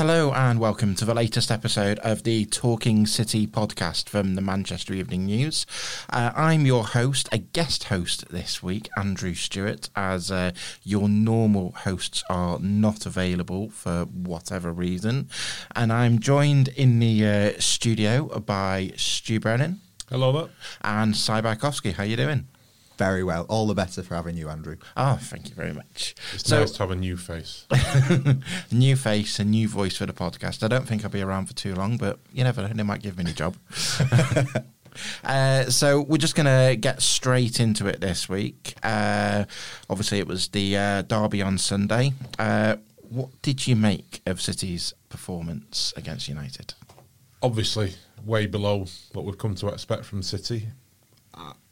Hello and welcome to the latest episode of the Talking City podcast from the Manchester Evening News. Uh, I'm your host, a guest host this week, Andrew Stuart, as uh, your normal hosts are not available for whatever reason. And I'm joined in the uh, studio by Stu Brennan. Hello there. And Si Bajkowski. How you doing? Very well. All the better for having you, Andrew. Oh, thank you very much. It's so, nice to have a new face. new face, a new voice for the podcast. I don't think I'll be around for too long, but you never know. They might give me a job. Uh, so we're just going to get straight into it this week. Uh, obviously, it was the uh, derby on Sunday. Uh, what did you make of City's performance against United? Obviously, way below what we've come to expect from City.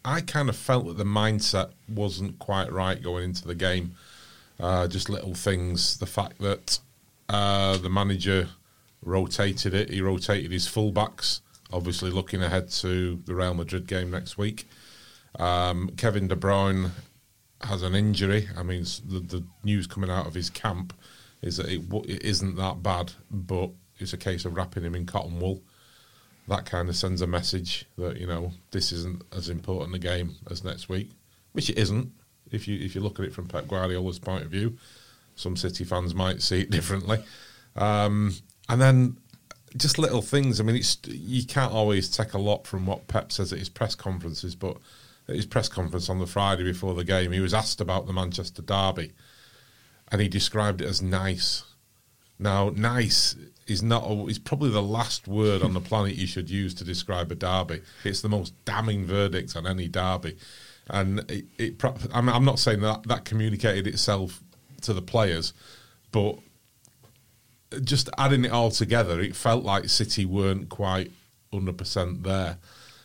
I kind of felt that the mindset wasn't quite right going into the game. Uh, just little things. The fact that uh, the manager rotated it, he rotated his fullbacks, obviously looking ahead to the Real Madrid game next week. Um, Kevin De Bruyne has an injury. I mean, the, the, news coming out of his camp is that it, it isn't that bad, but it's a case of wrapping him in cotton wool that kind of sends a message that you know this isn't as important a game as next week, which it isn't. If you if you look at it from Pep Guardiola's point of view, some City fans might see it differently. Um, and then just little things. I mean, it's you can't always take a lot from what Pep says at his press conferences, but at his press conference on the Friday before the game, he was asked about the Manchester derby, and he described it as nice. Now, nice is not a, is probably the last word on the planet you should use to describe a derby. It's the most damning verdict on any derby, and it. it I'm, I'm not saying that that communicated itself to the players, but just adding it all together, it felt like City weren't quite 100% there.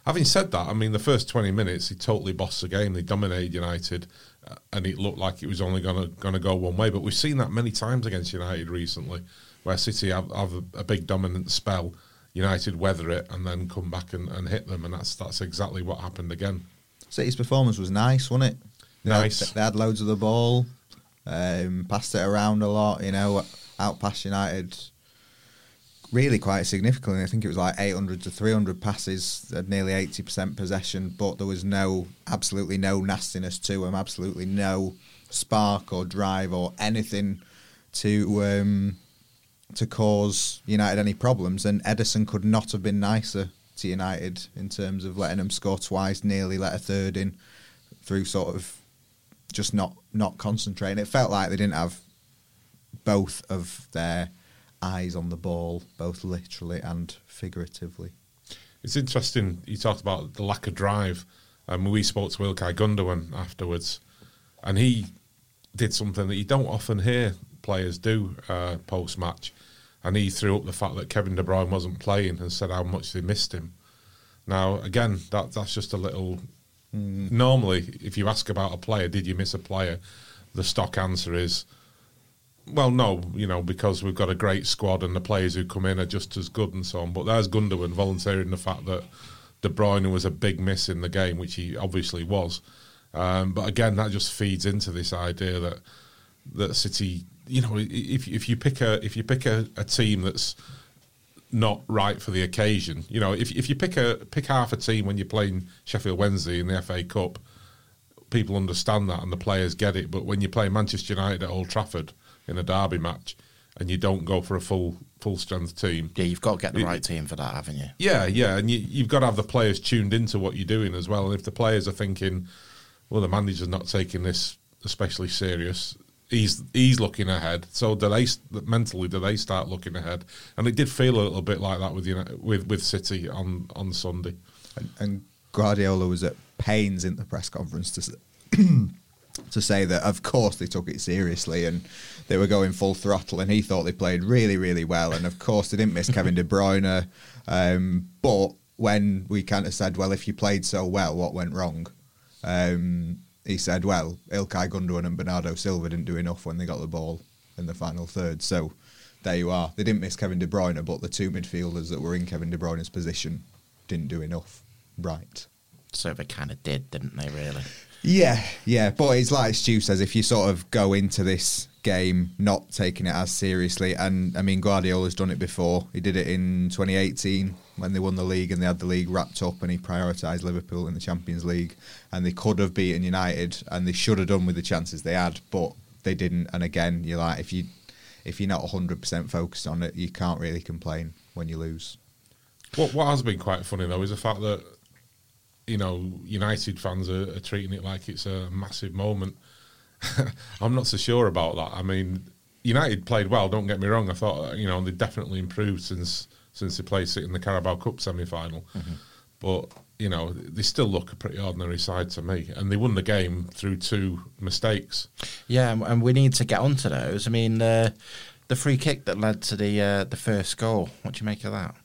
Having said that, I mean, the first 20 minutes, he totally bossed the game. They dominated United, uh, and it looked like it was only going to go one way. But we've seen that many times against United recently where City have, have a, a, big dominant spell, United weather it and then come back and, and hit them, and that's that's exactly what happened again. City's performance was nice, wasn't it? They nice. Had, they had loads of the ball, um, passed it around a lot. You know, out past United really quite significantly. I think it was like 800 to 300 passes, had nearly 80% possession, but there was no, absolutely no nastiness to them, absolutely no spark or drive or anything to um, to cause United any problems, and Ederson could not have been nicer to United in terms of letting them score twice, nearly let a third in through sort of just not not concentrating. It felt like they didn't have both of their eyes on the ball, both literally and figuratively. It's interesting. You talked about the lack of drive. Um, we spoke to Ilkay Gundogan afterwards, and he did something that you don't often hear players do uh, post match and he threw up the fact that Kevin De Bruyne wasn't playing and said how much they missed him. Now, again, that that's just a little. Mm. Normally, if you ask about a player, did you miss a player? The stock answer is, well, no, you know, because we've got a great squad and the players who come in are just as good and so on. But there's Gundogan volunteering the fact that De Bruyne was a big miss in the game, which he obviously was. Um, but again, that just feeds into this idea that that City you know, if if you pick a if you pick a, a team that's not right for the occasion, you know, if if you pick a pick half a team when you're playing Sheffield Wednesday in the FA Cup, people understand that and the players get it. But when you play Manchester United at Old Trafford in a derby match and you don't go for a full full strength team, yeah, you've got to get the right team for that, haven't you? Yeah, yeah, and you, you've got to have the players tuned into what you're doing as well. And if the players are thinking, well, the manager's not taking this especially serious, he's he's looking ahead. So do they mentally do they start looking ahead? And it did feel a little bit like that with you know, with with City on on Sunday. And, and Guardiola was at pains in the press conference to to say that of course they took it seriously and they were going full throttle and he thought they played really really well and of course they didn't miss Kevin De Bruyne. Um, but when we kind of said, well, if you played so well, what went wrong? Um, he said, well, Ilkay Gundogan and Bernardo Silva didn't do enough when they got the ball in the final third. So there you are. They didn't miss Kevin De Bruyne, but the two midfielders that were in Kevin De Bruyne's position didn't do enough. Right. So they kind of did, didn't they, really? Yeah, yeah, but it's like Stu says, if you sort of go into this game not taking it as seriously, and I mean Guardiola's done it before. He did it in 2018 when they won the league and they had the league wrapped up, and he prioritised Liverpool in the Champions League, and they could have beaten United, and they should have done with the chances they had, but they didn't. And again, you're like, if you if you're not 100% focused on it, you can't really complain when you lose. What what has been quite funny though is the fact that you know United fans are, are treating it like it's a massive moment. I'm not so sure about that. I mean, United played well. Don't get me wrong. I thought you know they definitely improved since since they played it in the Carabao Cup semi final. Mm-hmm. But you know they still look a pretty ordinary side to me, and they won the game through two mistakes. Yeah, and we need to get onto those. I mean, uh, the free kick that led to the uh, the first goal. What do you make of that?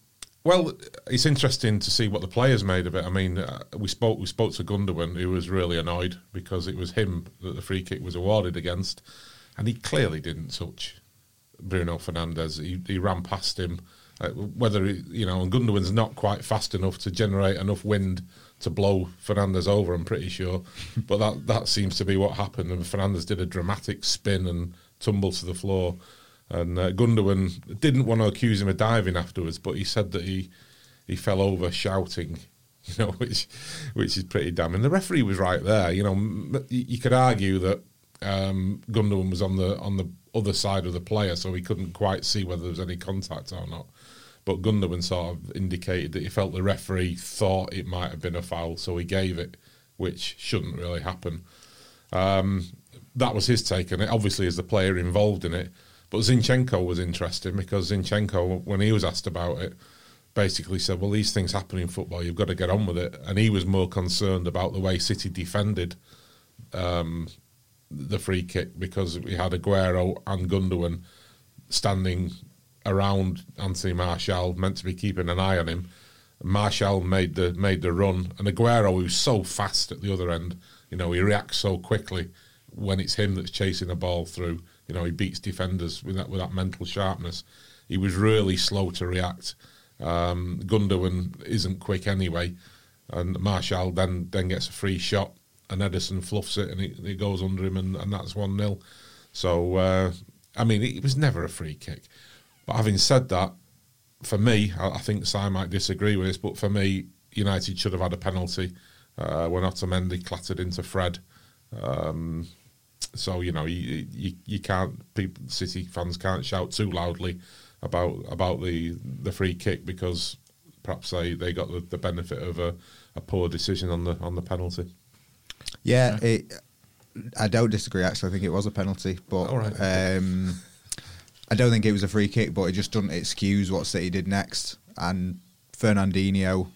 Well, it's interesting to see what the players made of it. I mean, uh, we spoke we spoke to Gundogan, who was really annoyed because it was him that the free kick was awarded against, and he clearly didn't touch Bruno Fernandes. He, he ran past him. Uh, whether he, you know, and Gundogan's not quite fast enough to generate enough wind to blow Fernandes over. I'm pretty sure, but that that seems to be what happened. And Fernandes did a dramatic spin and tumble to the floor. And uh, Gundogan didn't want to accuse him of diving afterwards, but he said that he he fell over shouting, you know, which which is pretty damning. The referee was right there. You know, you could argue that um, Gundogan was on the on the other side of the player, so he couldn't quite see whether there was any contact or not. But Gundogan sort of indicated that he felt the referee thought it might have been a foul, so he gave it, which shouldn't really happen. Um, that was his take on it. Obviously, as the player involved in it, but Zinchenko was interesting because Zinchenko, when he was asked about it, basically said, "Well, these things happen in football. You've got to get on with it." And he was more concerned about the way City defended um, the free kick because we had Aguero and Gundogan standing around Anthony Martial, meant to be keeping an eye on him. Martial made the made the run, and Aguero, who's so fast at the other end, you know, he reacts so quickly when it's him that's chasing a ball through. You know, he beats defenders with that with that mental sharpness. He was really slow to react. Um, Gundogan isn't quick anyway, and Martial then then gets a free shot, and Ederson fluffs it, and it, it goes under him, and, and that's one 0 So uh, I mean, it was never a free kick. But having said that, for me, I, I think Si might disagree with this, but for me, United should have had a penalty uh, when Otamendi clattered into Fred. Um, so you know you, you you can't people City fans can't shout too loudly about about the the free kick because perhaps they, they got the, the benefit of a, a poor decision on the on the penalty. Yeah, it, I don't disagree. Actually, I think it was a penalty, but um, I don't think it was a free kick. But it just doesn't excuse what City did next. And Fernandinho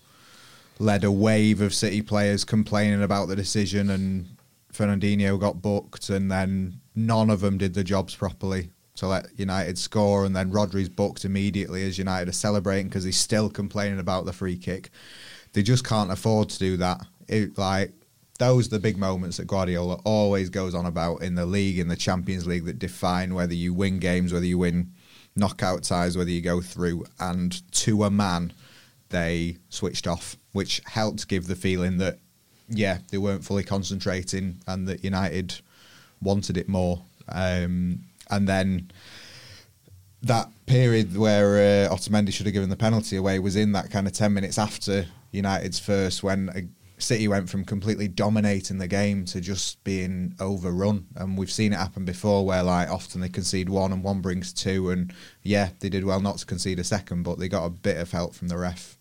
led a wave of City players complaining about the decision and Fernandinho got booked, and then none of them did the jobs properly to let United score, and then Rodri's booked immediately as United are celebrating because he's still complaining about the free kick. They just can't afford to do that. It, like those are the big moments that Guardiola always goes on about in the league, in the Champions League, that define whether you win games, whether you win knockout ties, whether you go through. And to a man, they switched off, which helped give the feeling that yeah, they weren't fully concentrating, and that United wanted it more. Um, and then that period where uh, Otamendi should have given the penalty away was in that kind of ten minutes after United's first, when uh, City went from completely dominating the game to just being overrun. And we've seen it happen before, where like often they concede one and one brings two, and yeah, they did well not to concede a second, but they got a bit of help from the ref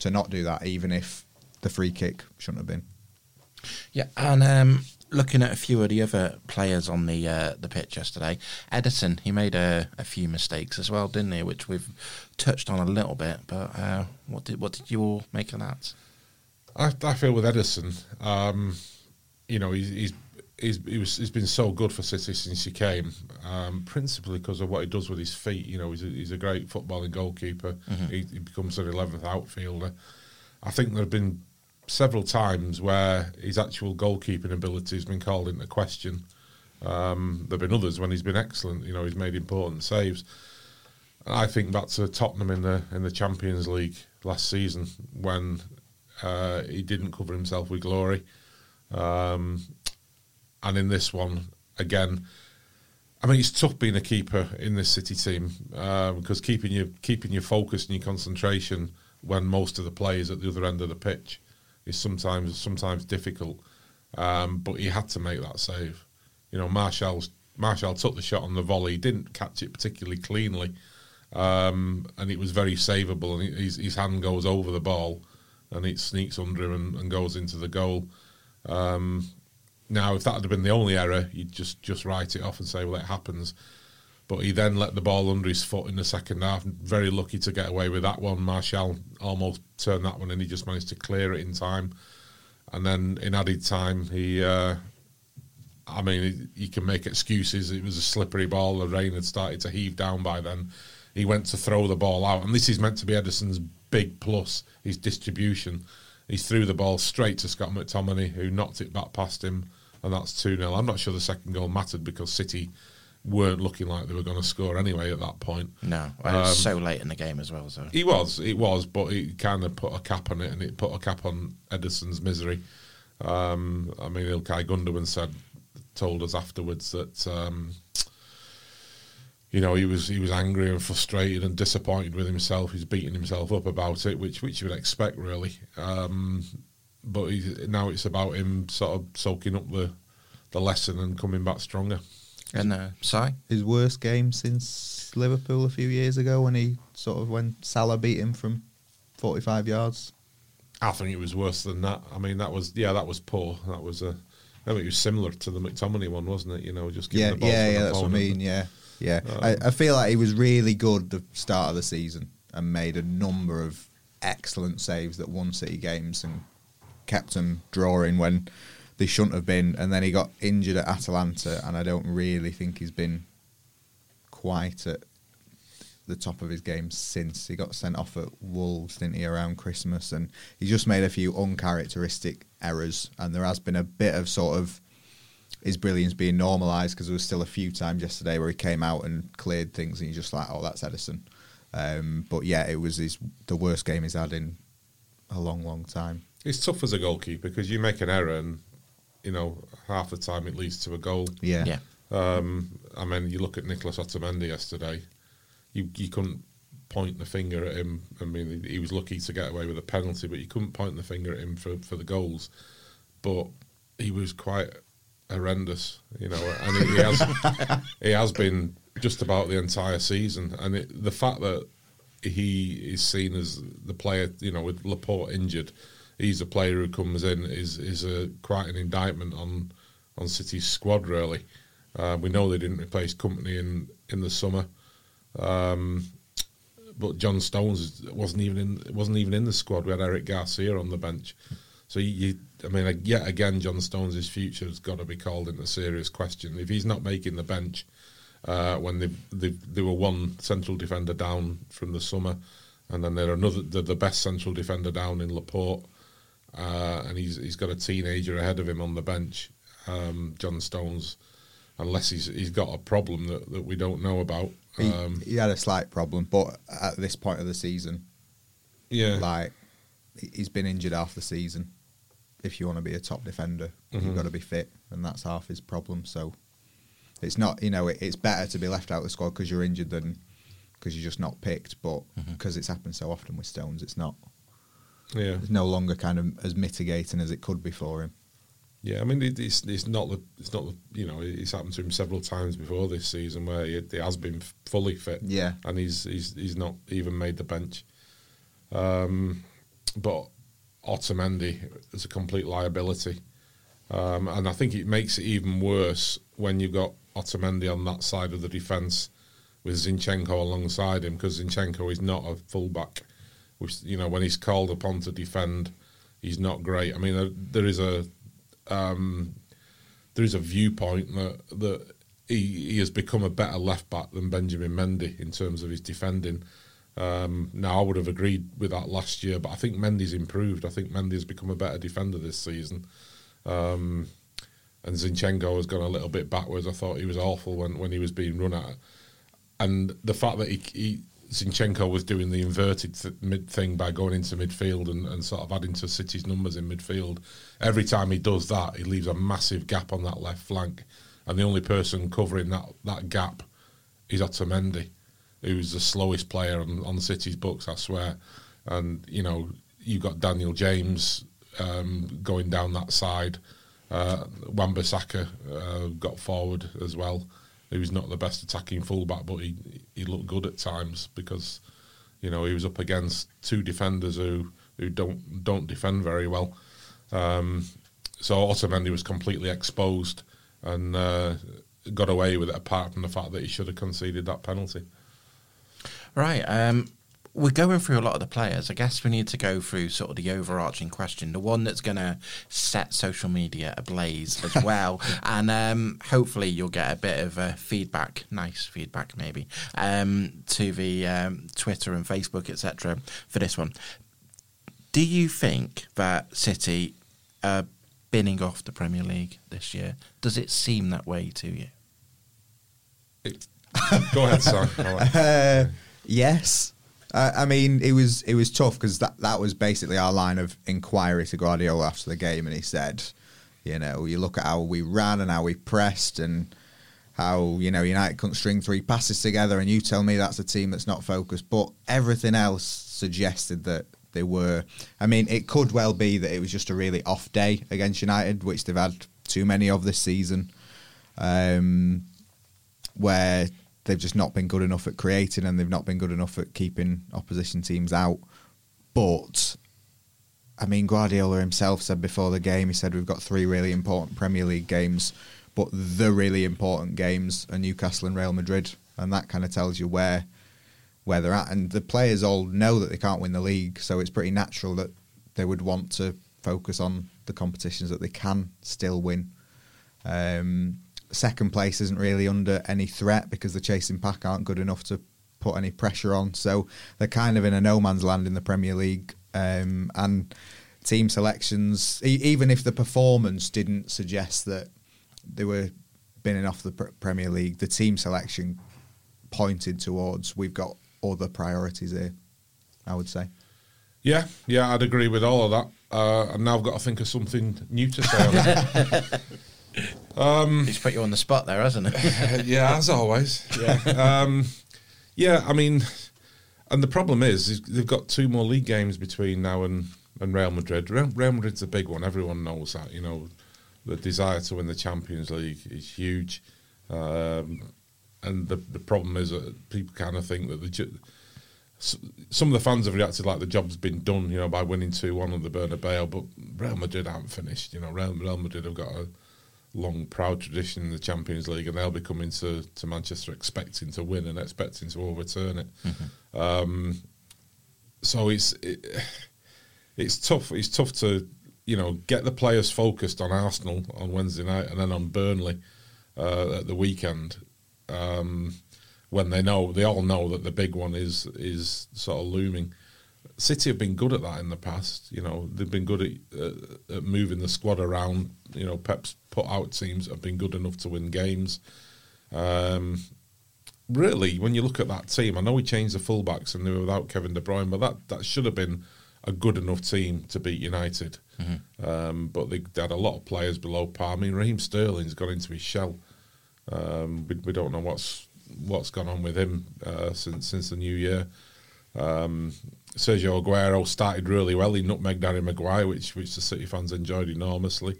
to not do that, even if the free kick shouldn't have been. Yeah, and um, looking at a few of the other players on the uh, the pitch yesterday, Ederson he made a, a, few mistakes as well, didn't he? Which we've touched on a little bit. But uh, what did what did you all make of that? I, I feel with Ederson, um, you know, he's, he's he's he was, he's been so good for City since he came, um, principally because of what he does with his feet. You know, he's a, he's a great footballing goalkeeper. Mm-hmm. He, he, becomes an eleventh outfielder. I think there have been several times where his actual goalkeeping ability has been called into question. Um, there have been others when he's been excellent. You know, he's made important saves. I think back to Tottenham in the in the Champions League last season when uh, he didn't cover himself with glory. Um, and in this one again. I mean, it's tough being a keeper in this City team because keeping your keeping your focus and your concentration when most of the players at the other end of the pitch is sometimes sometimes difficult. Um, but he had to make that save. You know, Martial's Martial took the shot on the volley, didn't catch it particularly cleanly, um, and it was very savable. And his, his, hand goes over the ball, and it sneaks under him and, and goes into the goal. Um, now, if that had been the only error, you'd just just write it off and say, "Well, it happens." But he then let the ball under his foot in the second half. Very lucky to get away with that one. Martial almost turned that one, and he just managed to clear it in time. And then in added time, he. Uh, I mean, you can make excuses. It was a slippery ball. The rain had started to heave down by then. He went to throw the ball out, and this is meant to be Ederson's big plus: his distribution. He threw the ball straight to Scott McTominay, who knocked it back past him, and that's 2 0. I'm not sure the second goal mattered because City weren't looking like they were going to score anyway at that point. No, well, it was um, so late in the game as well. So he was, it was, but he kind of put a cap on it, and it put a cap on Ederson's misery. Um, I mean, Ilkay Gundogan said, told us afterwards that um, you know he was he was angry and frustrated and disappointed with himself. He's beating himself up about it, which which you would expect really. Um, but now it's about him sort of soaking up the the lesson and coming back stronger. And uh, Si? His worst game since Liverpool a few years ago when he sort of when Salah beat him from 45 yards. I think it was worse than that. I mean, that was yeah, that was poor. That was a. I mean, it was similar to the McTominay one, wasn't it? You know, just yeah, yeah, yeah. That's what I mean. Yeah, yeah. Um, I, I feel like he was really good the start of the season and made a number of excellent saves that won City games and kept them drawing when they shouldn't have been. And then he got injured at Atalanta, and I don't really think he's been quite at the top of his game since he got sent off at Wolves, didn't he, around Christmas? And he just made a few uncharacteristic errors, and there has been a bit of sort of his brilliance being normalised because there was still a few times yesterday where he came out and cleared things, and you're just like, oh, that's Ederson. Um, but yeah, it was his the worst game he's had in a long, long time. It's tough as a goalkeeper because you make an error and you know, half the time it leads to a goal. Yeah. Yeah. Um, I mean, you look at Nicolás Otamendi yesterday. You you couldn't point the finger at him. I mean, he, he was lucky to get away with a penalty, but you couldn't point the finger at him for, for the goals. But he was quite horrendous, you know, and he, he has he has been just about the entire season. And it, the fact that he is seen as the player, you know, with Laporte injured he's a player who comes in is is a quite an indictment on on City's squad. Really, uh, we know they didn't replace Kompany in in the summer, um, but John Stones wasn't even in wasn't even in the squad. We had Eric Garcia on the bench, so you, I mean, yet again, John Stones' future has got to be called into serious question. If he's not making the bench uh, when they, they they were one central defender down from the summer, and then they're another they're the best central defender down in Laporte uh, and he's he's got a teenager ahead of him on the bench, um, John Stones, unless he's he's got a problem that, that we don't know about. Um, he, he, had a slight problem, but at this point of the season, yeah, like he's been injured half the season. If you want to be a top defender, mm-hmm. you've got to be fit, and that's half his problem. So it's not, you know, it, it's better to be left out of the squad because you're injured than because you're just not picked. But because mm-hmm. it's happened so often with Stones, it's not. Yeah, it's no longer kind of as mitigating as it could be for him. Yeah, I mean it's it's not the it's not the you know it's happened to him several times before this season where he, he has been fully fit. Yeah, and he's he's he's not even made the bench. Um, but Otamendi is a complete liability, um, and I think it makes it even worse when you've got Otamendi on that side of the defence with Zinchenko alongside him because Zinchenko is not a fullback which you know when he's called upon to defend, he's not great. I mean, there, there is a um, there is a viewpoint that that he, he has become a better left back than Benjamin Mendy in terms of his defending. Um, now I would have agreed with that last year, but I think Mendy's improved. I think Mendy has become a better defender this season. Um, and Zinchenko has gone a little bit backwards. I thought he was awful when, when he was being run at. And the fact that he, he Zinchenko was doing the inverted th- mid thing by going into midfield and, and sort of adding to City's numbers in midfield. Every time he does that, he leaves a massive gap on that left flank, and the only person covering that, that gap is Otamendi, who's the slowest player on, on City's books, I swear. And you know, you've got Daniel James um, going down that side. Uh, Wan-Bissaka uh, got forward as well. He was not the best attacking fullback, but he he looked good at times because you know he was up against two defenders who who don't don't defend very well. Um, so Otamendi was completely exposed and uh, got away with it, apart from the fact that he should have conceded that penalty. Right. Um, we're going through a lot of the players. I guess we need to go through sort of the overarching question, the one that's going to set social media ablaze as well. and um, hopefully you'll get a bit of uh, feedback, nice feedback maybe, um, to the um, Twitter and Facebook, etc. for this one. Do you think that City are binning off the Premier League this year? Does it seem that way to you? It, go ahead, Sam. Uh, yes. Uh, I mean, it was it was tough because that, that was basically our line of inquiry to Guardiola after the game, and he said, you know, you look at how we ran and how we pressed and how you know United couldn't string three passes together, and you tell me that's a team that's not focused, but everything else suggested that they were. I mean, it could well be that it was just a really off day against United, which they've had too many of this season, um, where they've just not been good enough at creating and they've not been good enough at keeping opposition teams out. But I mean, Guardiola himself said before the game, he said we've got three really important Premier League games, but the really important games are Newcastle and Real Madrid, and that kind of tells you where where they're at. And the players all know that they can't win the league, so it's pretty natural that they would want to focus on the competitions that they can still win. Um, second place isn't really under any threat because the chasing pack aren't good enough to put any pressure on. So they're kind of in a no man's land in the Premier League. Um, and team selections, e- even if the performance didn't suggest that they were binning off the pr- Premier League, the team selection pointed towards we've got other priorities here. I would say. Yeah, yeah, I'd agree with all of that. Uh, and now I've got to think of something new to say. it. He's put you on the spot there, hasn't it? yeah, as always. Yeah, um, yeah. I mean, and the problem is, is they've got two more league games between now and, and Real Madrid. Real, Real Madrid's a big one. Everyone knows that. You know, the desire to win the Champions League is huge, um, and the the problem is that people kind of think that the. ju- Some of the fans have reacted like the job's been done, you know, by winning two one on the Bernabeu. But Real Madrid aren't finished. You know, Real, Real Madrid have got a long, proud tradition in the Champions League, and they'll be coming to, to Manchester expecting to win and expecting to overturn it. Um, so it's it, it's tough. It's tough to you know get the players focused on Arsenal on Wednesday night and then on Burnley uh, at the weekend. Um, when they know they all know that the big one is is sort of looming. City have been good at that in the past. You know, they've been good at, uh, at moving the squad around. You know, Pep's put out teams that have been good enough to win games. Um, really, when you look at that team, I know we changed the fullbacks and they were without Kevin De Bruyne, but that, that should have been a good enough team to beat United. Um, but they, they had a lot of players below par. I mean, Raheem Sterling's got into his shell. Um, we, we don't know what's what's gone on with him uh, since since the new year. Um, Sergio Aguero started really well. He nutmegged Harry Maguire, which which the City fans enjoyed enormously,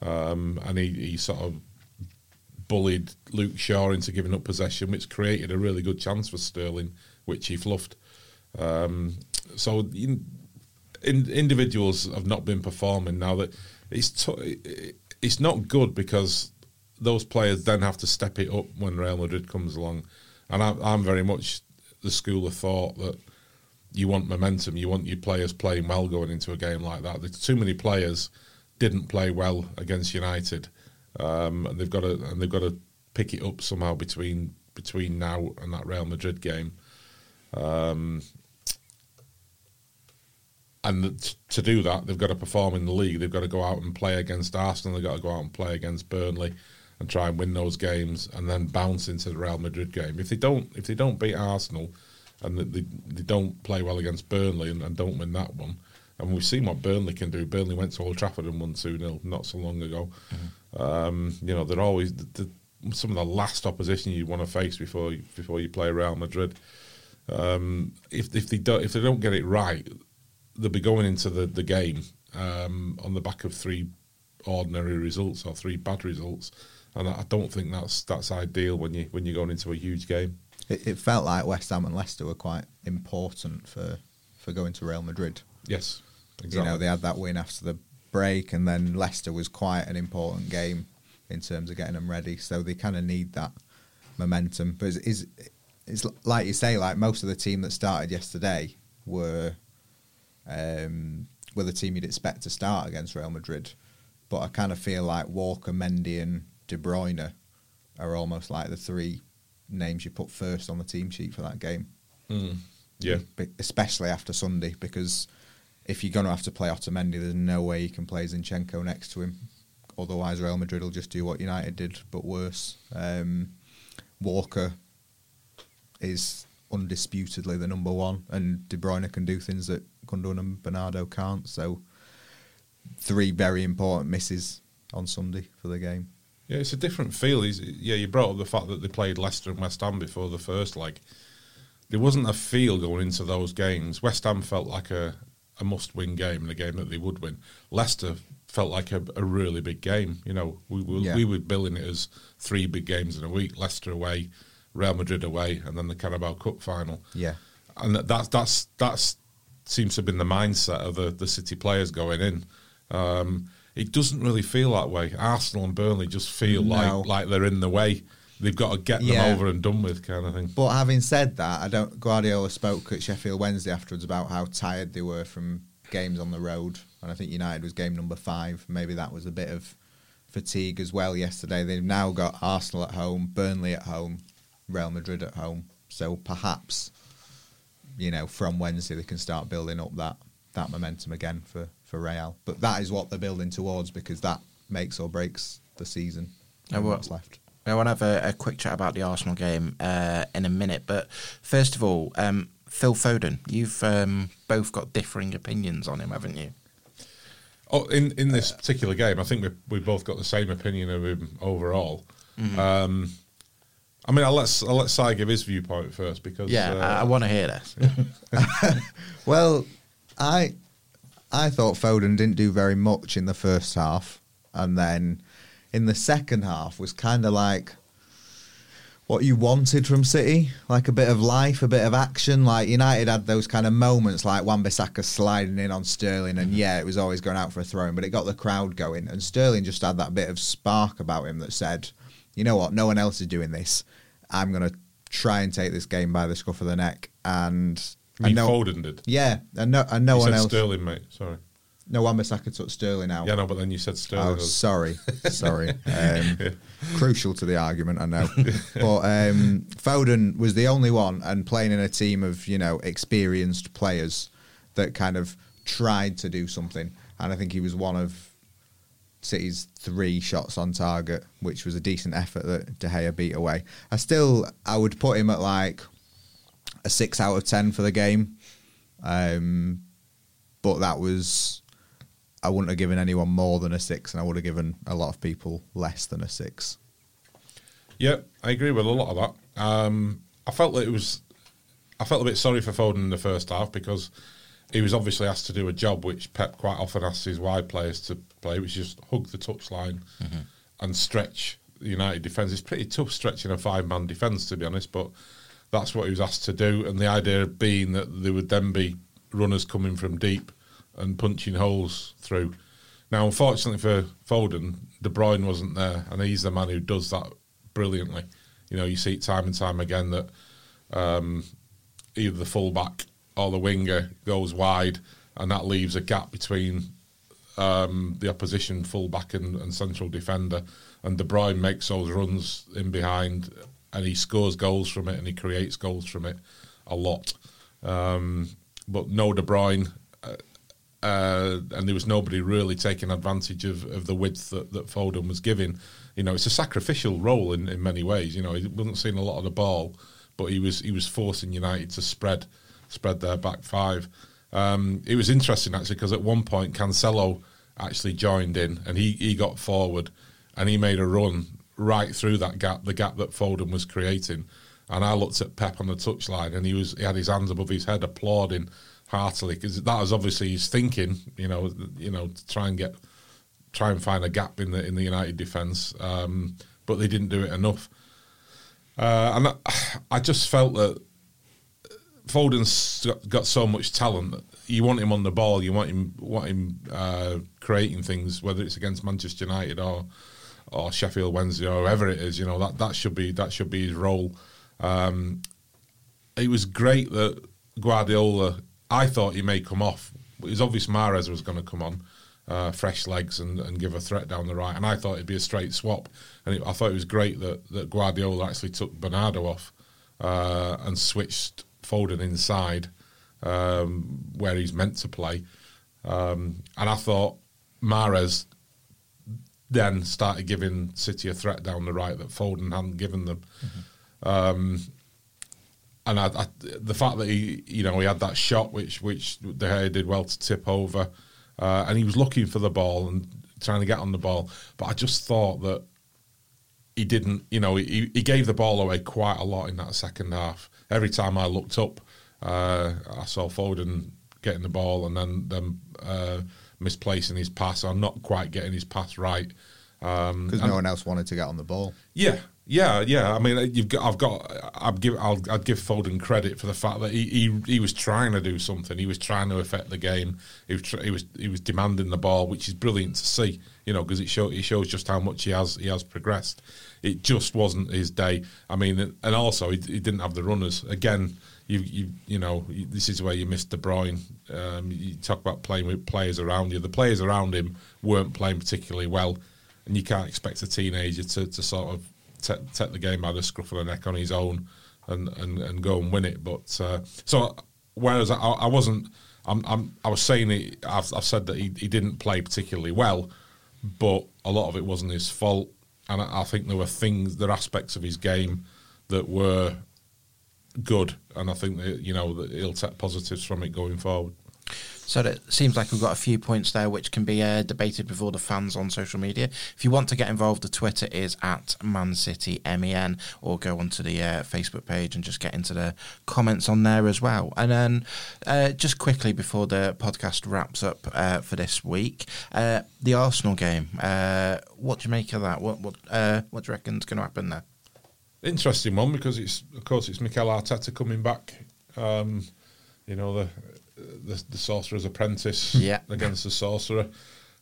um, and he, he sort of bullied Luke Shaw into giving up possession, which created a really good chance for Sterling, which he fluffed. Um, so in, in, individuals have not been performing now. That it's t- it's not good because those players then have to step it up when Real Madrid comes along, and I, I'm very much the school of thought that you want momentum, you want your players playing well going into a game like that. There's too many players didn't play well against United, um, and they've got to and they've got to pick it up somehow between between now and that Real Madrid game. Um, and to do that, they've got to perform in the league. They've got to go out and play against Arsenal. They've got to go out and play against Burnley, and try and win those games, and then bounce into the Real Madrid game. If they don't, if they don't beat Arsenal, and they, they, don't play well against Burnley and, and don't win that one. And we've seen what Burnley can do. Burnley went to Old Trafford and won 2 0 not so long ago. Um, you know, they're always some of the last opposition you want to face before you, before you play Real Madrid. Um, if if they don't if they don't get it right, they'll be going into the the game um, on the back of three ordinary results or three bad results, and I don't think that's that's ideal when you when you're going into a huge game. It, it felt like West Ham and Leicester were quite important for for going to Real Madrid. Yes, exactly. You know, they had that win after the break, and then Leicester was quite an important game in terms of getting them ready. So they kind of need that momentum. But it's, it's, like you say, like most of the team that started yesterday were um, were the team you'd expect to start against Real Madrid. But I kind of feel like Walker, Mendy, and De Bruyne are almost like the three names you put first on the team sheet for that game. Mm, yeah, especially after Sunday because if you're going to have to play Otamendi, there's no way you can play Zinchenko next to him. Otherwise, Real Madrid will just do what United did, but worse. Um, Walker is undisputedly the number one, and De Bruyne can do things that Gundogan and Bernardo can't. So, three very important misses on Sunday for the game. Yeah, it's a different feel. Yeah, you brought up the fact that they played Leicester and West Ham before the first leg. There wasn't a feel going into those games. West Ham felt like a, a must-win game and a game that they would win. Leicester felt like a, a really big game. You know, we we, yeah. we were billing it as three big games in a week: Leicester away, Real Madrid away, and then the Carabao Cup final. Yeah, and that's that's that's seems to have been the mindset of the the City players going in. Um, it doesn't really feel that way. Arsenal and Burnley just feel no. like like they're in the way. They've got to get them yeah. over and done with, kind of thing. But having said that, I don't. Guardiola spoke at Sheffield Wednesday afterwards about how tired they were from games on the road, and I think United was game number five. Maybe that was a bit of fatigue as well yesterday. They've now got Arsenal at home, Burnley at home, Real Madrid at home. So perhaps, you know, from Wednesday they can start building up that that momentum again for for Real. But that is what they're building towards because that makes or breaks the season. And what's left. I want to have a, a, quick chat about the Arsenal game uh, in a minute, but first of all, um, Phil Foden, you've um, both got differing opinions on him, haven't you? Oh, in in this particular game, I think we we both got the same opinion of him overall. Mm-hmm. Um, I mean, I'll let I'll let Si give his viewpoint first because yeah, uh, I, I want to hear this. well, I I thought Foden didn't do very much in the first half, and then in the second half was kind of like what you wanted from City, like a bit of life, a bit of action. Like United had those kind of moments, like Wan-Bissaka sliding in on Sterling, and yeah, it was always going out for a throw, but it got the crowd going. And Sterling just had that bit of spark about him that said, "You know what? No one else is doing this. I'm going to try and take this game by the scruff of the neck." And I know, Foden did. Yeah, and no, and no you one else. Sterling, mate. Sorry. No, one Wan-Bissaka took Sterling out. Yeah, no, but then you said Sterling. Oh, sorry, sorry. Um, yeah. Crucial to the argument, I know. but um, Foden was the only one, and playing in a team of you know experienced players that kind of tried to do something, and I think he was one of City's three shots on target, which was a decent effort that De Gea beat away. I still, I would put him at like a six out of ten for the game. Um, but that was I wouldn't have given anyone more than a six, and I would have given a lot of people less than a six. Yeah, I agree with a lot of that. Um, I felt that it was, I felt a bit sorry for Foden in the first half because he was obviously asked to do a job which Pep quite often asks his wide players to play, which is just hug the touchline mm-hmm. and stretch the United defence. It's pretty tough stretching a five man defence, to be honest, but that's what he was asked to do. And the idea being that there would then be runners coming from deep and punching holes through. Now, unfortunately for Foden, De Bruyne wasn't there, and he's the man who does that brilliantly. You know, you see it time and time again that um, either the fullback or the winger goes wide, and that leaves a gap between um, the opposition fullback and, and central defender. And De Bruyne makes those runs in behind, and he scores goals from it, and he creates goals from it a lot. Um, but no De Bruyne, uh, uh, and there was nobody really taking advantage of, of the width that, that Foden was giving. You know, it's a sacrificial role in, in many ways. You know, he wasn't seeing a lot of the ball, but he was he was forcing United to spread spread their back five. Um, it was interesting actually because at one point Cancelo actually joined in and he, he got forward and he made a run right through that gap, the gap that Foden was creating. And I looked at Pep on the touchline and he was he had his hands above his head applauding heartily because that was obviously his thinking, you know, you know, to try and get try and find a gap in the in the United defence, um, but they didn't do it enough. Uh, and I, I, just felt that Foden's got so much talent. You want him on the ball. You want him want him uh, creating things, whether it's against Manchester United or or Sheffield Wednesday or whoever it is. You know that that should be that should be his role. Um, it was great that Guardiola. I thought he may come off. It was obvious Mahrez was going to come on, uh, fresh legs and, and give a threat down the right. And I thought it'd be a straight swap. And it, I thought it was great that, that Guardiola actually took Bernardo off uh, and switched Foden inside um, where he's meant to play. Um, and I thought Mahrez then started giving City a threat down the right that Foden hadn't given them. Mm-hmm. Um, and I, I, the fact that he, you know, he had that shot which which De Gea did well to tip over, uh, and he was looking for the ball and trying to get on the ball. But I just thought that he didn't, you know, he, he gave the ball away quite a lot in that second half. Every time I looked up, uh, I saw Foden getting the ball and then then uh, misplacing his pass or not quite getting his pass right. Because um, no one else wanted to get on the ball. Yeah, yeah, yeah. I mean, you've got. I've got. I'd give. I'll. I'd give Foden credit for the fact that he, he, he was trying to do something. He was trying to affect the game. He was. He was. He was demanding the ball, which is brilliant to see. You know, because it show. It shows just how much he has. He has progressed. It just wasn't his day. I mean, and also he, he didn't have the runners again. You, you, you know, this is where you missed De Bruyne. Um, you talk about playing with players around you. The players around him weren't playing particularly well, and you can't expect a teenager to, to sort of take, the game by the scruff of the neck on his own and, and, and go and win it. But uh, so whereas I, I wasn't, I'm, I'm, i was saying it, I've, I've said that he, he didn't play particularly well, but a lot of it wasn't his fault, and I, I think there were things, there aspects of his game that were good, and I think that you know that he'll take positives from it going forward. So it seems like we've got a few points there which can be uh, debated all the fans on social media. If you want to get involved, the Twitter is at Man City MEN, or go onto the uh, Facebook page and just get into the comments on there as well. And then uh, just quickly before the podcast wraps up uh, for this week, uh, the Arsenal game. Uh, what do you make of that? What what what do you reckon is going to happen there? Interesting one because it's of course it's Mikel Arteta coming back. Um, you know the the, the sorcerer's apprentice yeah. against the sorcerer.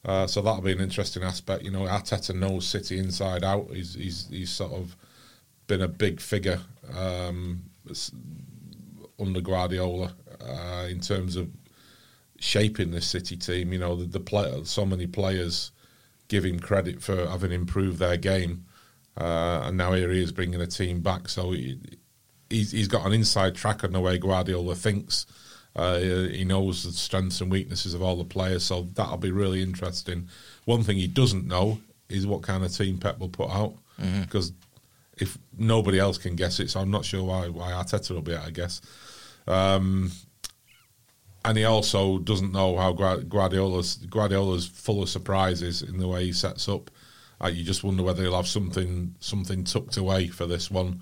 Uh, so that'll be an interesting aspect. You know, Arteta knows City inside out. He's he's he's sort of been a big figure um, under Guardiola uh, in terms of shaping the City team. You know, the, the play, so many players give him credit for having improved their game, uh, and now here he is bringing a team back. So he, he's, he's got an inside track on the way Guardiola thinks. Uh, he knows the strengths and weaknesses of all the players, so that'll be really interesting. One thing he doesn't know is what kind of team Pep will put out, because mm-hmm. if nobody else can guess it, so I'm not sure why why Arteta will be at. I guess. Um, and he also doesn't know how Guardiola's Guardiola's full of surprises in the way he sets up. Uh, you just wonder whether he'll have something something tucked away for this one,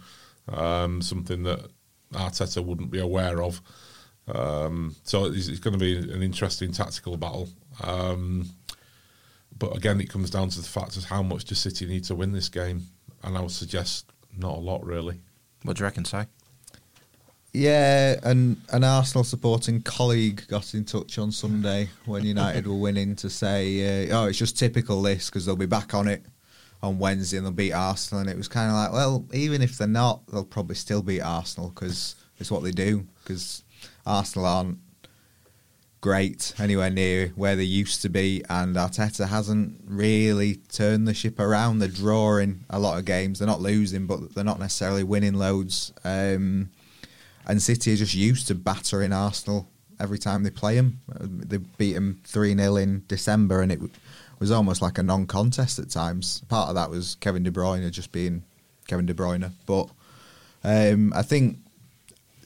um, something that Arteta wouldn't be aware of. Um, so it's, it's, going to be an interesting tactical battle. Um, but again, it comes down to the fact of how much does City need to win this game, and I would suggest not a lot really. What do you reckon, Si? Yeah, and an Arsenal supporting colleague got in touch on Sunday when United were winning to say, uh, "Oh, it's just typical this because they'll be back on it on Wednesday and they'll beat Arsenal." And it was kind of like, well, even if they're not, they'll probably still beat Arsenal because it's what they do. Because Arsenal aren't great anywhere near where they used to be, and Arteta hasn't really turned the ship around. They're drawing a lot of games. They're not losing, but they're not necessarily winning loads. Um, and City are just used to battering Arsenal every time they play them. They beat them 3 0 in December, and it was almost like a non contest at times. Part of that was Kevin De Bruyne just being Kevin De Bruyne, but Um, I think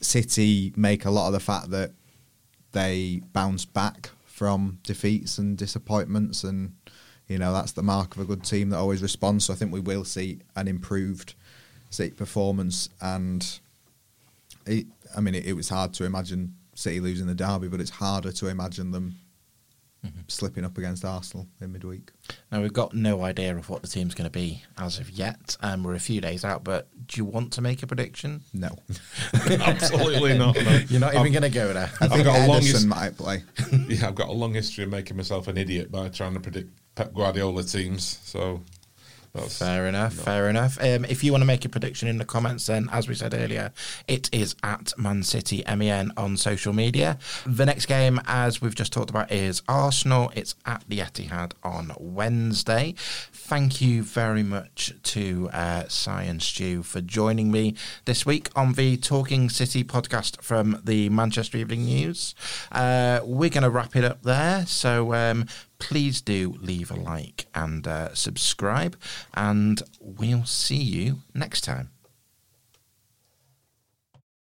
City make a lot of the fact that they bounce back from defeats and disappointments, and you know that's the mark of a good team that always responds. So I think we will see an improved City performance, and it, I mean it, it was hard to imagine City losing the derby, but it's harder to imagine them slipping up against Arsenal in midweek. Now we've got no idea of what the team's going to be as of yet. Um, we're a few days out, but do you want to make a prediction? No, Absolutely not. No. You're not I've- even going to go there. I think got a long Ederson his- might play. Yeah, I've got a long history of making myself an idiot by trying to predict Pep Guardiola teams. So that's Fair enough, fair enough. Um, if you want to make a prediction in the comments, then as we said earlier, it is at Man City MEN on social media. The next game, as we've just talked about, is Arsenal. It's at the Etihad on Wednesday. Thank you very much to uh, Si and Stu for joining me this week on the Talking City podcast from the Manchester Evening News. Uh, we're going to wrap it up there. So um, please do leave a like and uh, subscribe, and we'll see you next time.